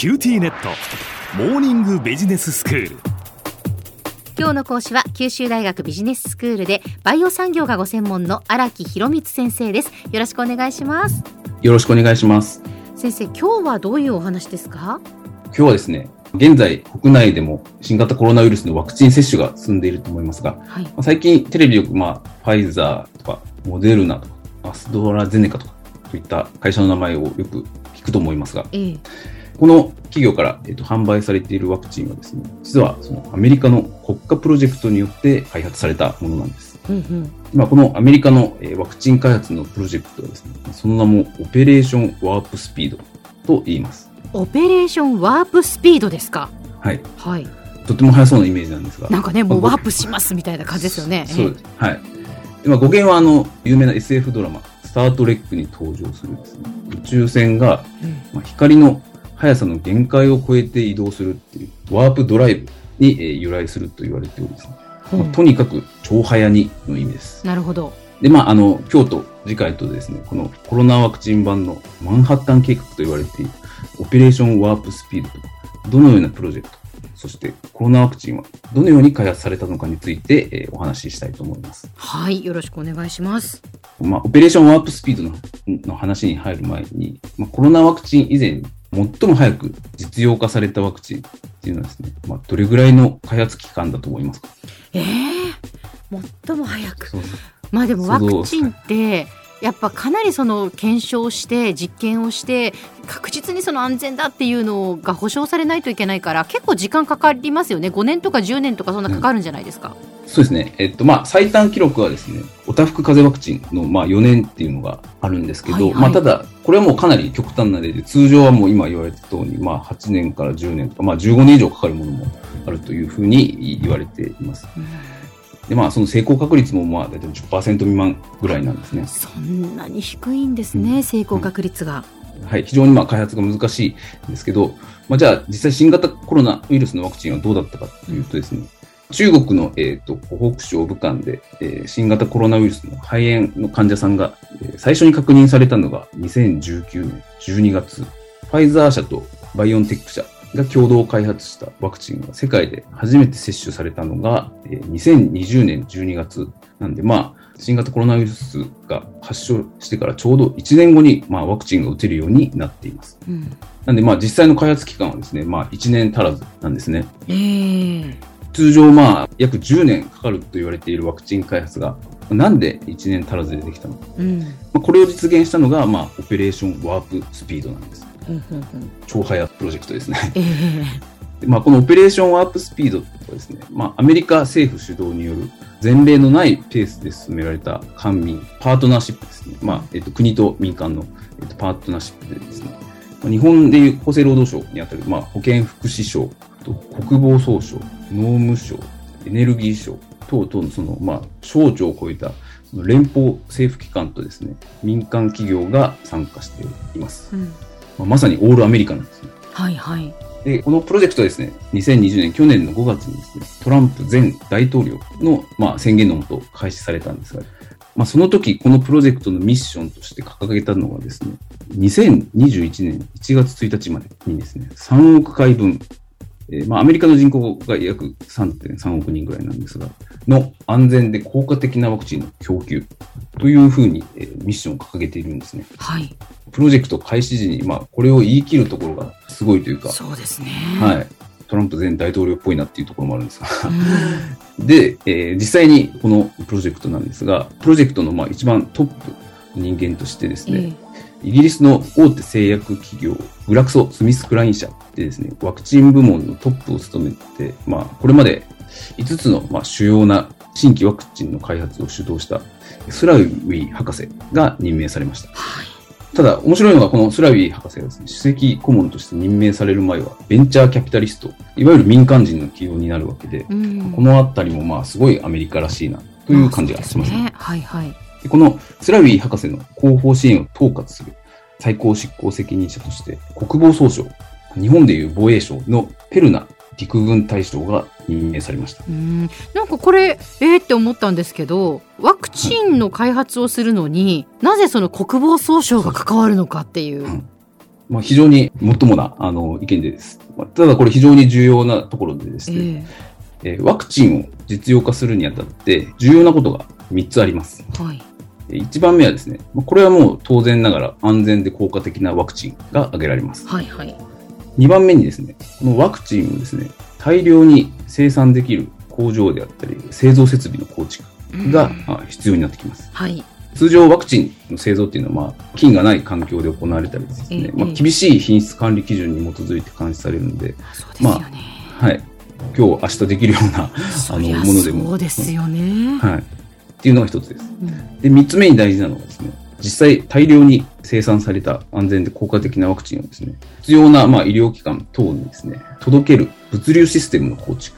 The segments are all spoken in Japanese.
QTnet。モーニングビジネススクール。今日の講師は九州大学ビジネススクールでバイオ産業がご専門の荒木博光先生です。よろしくお願いします。よろしくお願いします。先生今日はどういうお話ですか？今日はですね現在国内でも新型コロナウイルスのワクチン接種が進んでいると思いますが、はい、最近テレビよく、まあ、ファイザーとかモデルナとかアストラゼネカとかといった会社の名前をよく聞くと思いますが、ええ、この企業から、えーと、販売されているワクチンはですね、実はそのアメリカの国家プロジェクトによって開発されたものなんです。うんうん、まあ、このアメリカの、えー、ワクチン開発のプロジェクトはですね、その名もオペレーションワープスピードと言います。オペレーションワープスピードですか？はい。はい。とても速そうなイメージなんですが。なんかね、もうワープしますみたいな感じですよね。そうです。はい。まあ、語源はあの、有名な SF ドラマ、スター・トレックに登場するですね、宇宙船が、まあ、光の速さの限界を超えて移動するっていう、ワープドライブに、えー、由来すると言われておりですね、まあ、とにかく超速にの意味です。なるほど。で、まあ、あの、京都、次回とですね、このコロナワクチン版のマンハッタン計画と言われている、オペレーションワープスピードと、どのようなプロジェクト、そしてコロナワクチンはどのように開発されたのかについて、えー、お話ししたいと思います。はい、よろしくお願いします。まあ、オペレーションワープスピードのの話に入る前に、まあ、コロナワクチン以前に最も早く実用化されたワクチンっていうのはですね、まあ、どれぐらいの開発期間だと思いますか？ええー、最も早く。まあでもワクチンって、やっぱかなりその検証して実験をして確実にその安全だっていうのが保証されないといけないから結構時間かかりますよね。5年とか10年とかそんなかかるんじゃないですか、うん、そうですね、えっとまあ、最短記録はですねおたふく風邪ワクチンのまあ4年っていうのがあるんですけど、はいはい、まあ、ただこれはもうかなり極端な例で通常はもう今言われた通り、まあ、8年から10年とか、まあ、15年以上かかるものもあるというふうに言われています。うんで、まあ、その成功確率も、まあ、大体10%未満ぐらいなんですね。そんなに低いんですね、うん、成功確率が。はい、非常にまあ開発が難しいんですけど、まあ、じゃあ実際新型コロナウイルスのワクチンはどうだったかというとですね、中国の、えーと、湖北省武漢で、えー、新型コロナウイルスの肺炎の患者さんが、えー、最初に確認されたのが2019年12月、ファイザー社とバイオンテック社が共同開発したワクチンが世界で初めて接種されたのが、2020年12月なんで、まあ、新型コロナウイルスが発症してからちょうど1年後に、まあ、ワクチンが打てるようになっています。うん、なんで、まあ、実際の開発期間はですね、まあ、1年足らずなんですね。えー、通常、まあ、約10年かかると言われているワクチン開発が、なんで1年足らずでできたのか。うん、まあ、これを実現したのが、まあ、オペレーションワープスピードなんです。超早プロジェクトですね。えー、まあ、このオペレーションワープスピードはですね、まあ、アメリカ政府主導による前例のないペースで進められた官民、パートナーシップですね。まあ、えっと、国と民間の、えっと、パートナーシップでですね、まあ、日本でいう厚生労働省にあたる、まあ、保健福祉省と国防総省、農務省、エネルギー省等々のその、まあ、省庁を超えた連邦政府機関とですね、民間企業が参加しています。うんまあ、まさにオールアメリカなんですね。はいはい。で、このプロジェクトはですね、2020年、去年の5月にですね、トランプ前大統領の、まあ、宣言のもと開始されたんですが、まあ、その時、このプロジェクトのミッションとして掲げたのはですね、2021年1月1日までにですね、3億回分、えー、まあ、アメリカの人口が約3.3億人ぐらいなんですが、の安全で効果的なワクチンの供給というふうに、えー、ミッションを掲げているんですね。はい。プロジェクト開始時に、まあ、これを言い切るところがすごいというか、そうですね。はい。トランプ前大統領っぽいなっていうところもあるんですが、で、えー、実際にこのプロジェクトなんですが、プロジェクトのまあ一番トップ人間としてですね、えー、イギリスの大手製薬企業、グラクソ・スミスクライン社でですね、ワクチン部門のトップを務めて、まあ、これまで5つのまあ主要な新規ワクチンの開発を主導したスラウィ博士が任命されました。はいただ、面白いのが、このスラビー博士がですね、首席顧問として任命される前は、ベンチャーキャピタリスト、いわゆる民間人の起用になるわけで、うん、このあたりもまあ、すごいアメリカらしいな、という感じがしますね。はいはい。このスラビー博士の広報支援を統括する最高執行責任者として、国防総省、日本でいう防衛省のペルナ陸軍大将が任命されましたうんなんかこれえー、って思ったんですけどワクチンの開発をするのに、はい、なぜその国防総省が関わるのかっていう。うんまあ、非常にもっともなあの意見です。まあ、ただこれ非常に重要なところでですね、えー、えー、ワクチンを実用化するにあたって重要なことが3つあります。はい。1番目はですね、これはもう当然ながら安全で効果的なワクチンが挙げられます。はいはい。2番目にですね、このワクチンをですね、大量に生産できる工場であったり、製造設備の構築が必要になってきます。はい。通常ワクチンの製造っていうのは、まあ、菌がない環境で行われたりですね、まあ、厳しい品質管理基準に基づいて監視されるので、まあ、はい。今日、明日できるような、あの、ものでも。そうですよね。はい。っていうのが一つです。うん、で、三つ目に大事なのはですね、実際大量に生産された安全で効果的なワクチンをですね、必要な、まあ、医療機関等にですね、届ける物流システムの構築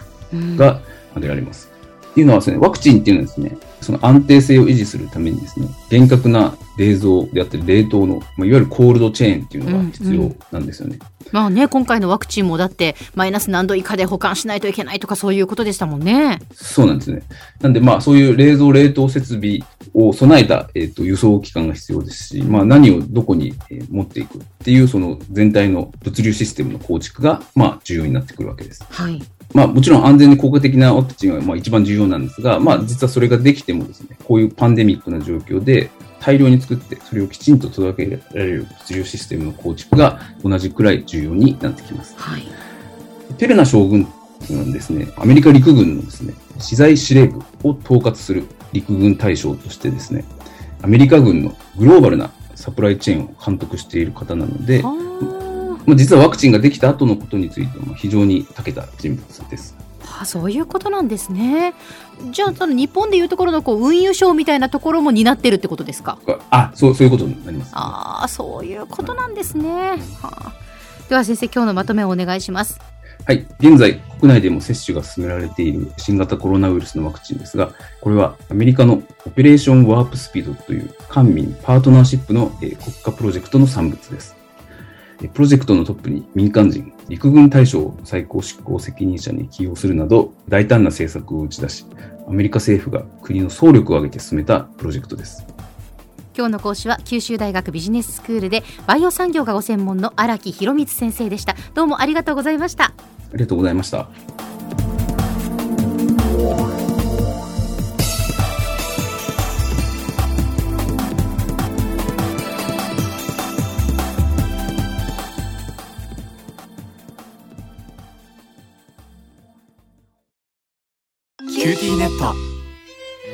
が挙げられます。うん、っていうのはですね、ワクチンっていうのはですね、その安定性を維持するためにですね、厳格な冷蔵であったり冷凍の、まあ、いわゆるコールドチェーンっていうのが必要なんですよね。うんうん、まあね、今回のワクチンもだってマイナス何度以下で保管しないといけないとかそういうことでしたもんね。そうなんですね。なんでまあそういう冷蔵冷凍設備を備えた、えーと、輸送機関が必要ですし、まあ何をどこに、えー、持っていくっていうその全体の物流システムの構築がまあ重要になってくるわけです。はい。まあもちろん安全で効果的なワクチンはまあ一番重要なんですが、まあ実はそれができてもですね、こういうパンデミックな状況で大量に作って、それをきちんと届けられる物流システムの構築が同じくらい重要になってきます。はい。ペルナ将軍はですね、アメリカ陸軍のですね、資材司令部を統括する陸軍大将としてですね、アメリカ軍のグローバルなサプライチェーンを監督している方なので、まあ、実はワクチンができた後のことについても非常に長けた人物です。あそういうことなんですね。じゃあその日本でいうところのこう運輸省みたいなところも担ってるってことですか？あ、そうそういうことになります、ね、ああ、そういうことなんですね。はあ、では先生今日のまとめをお願いします。はい。現在、国内でも接種が進められている新型コロナウイルスのワクチンですが、これはアメリカのオペレーションワープスピードという官民パートナーシップの国家プロジェクトの産物です。プロジェクトのトップに民間人、陸軍大将を最高執行責任者に起用するなど、大胆な政策を打ち出し、アメリカ政府が国の総力を挙げて進めたプロジェクトです。今日の講師は九州大学ビジネススクールでバイオ産業がご専門の荒木博光先生でした。どうもありがとうございました。ありがとうございました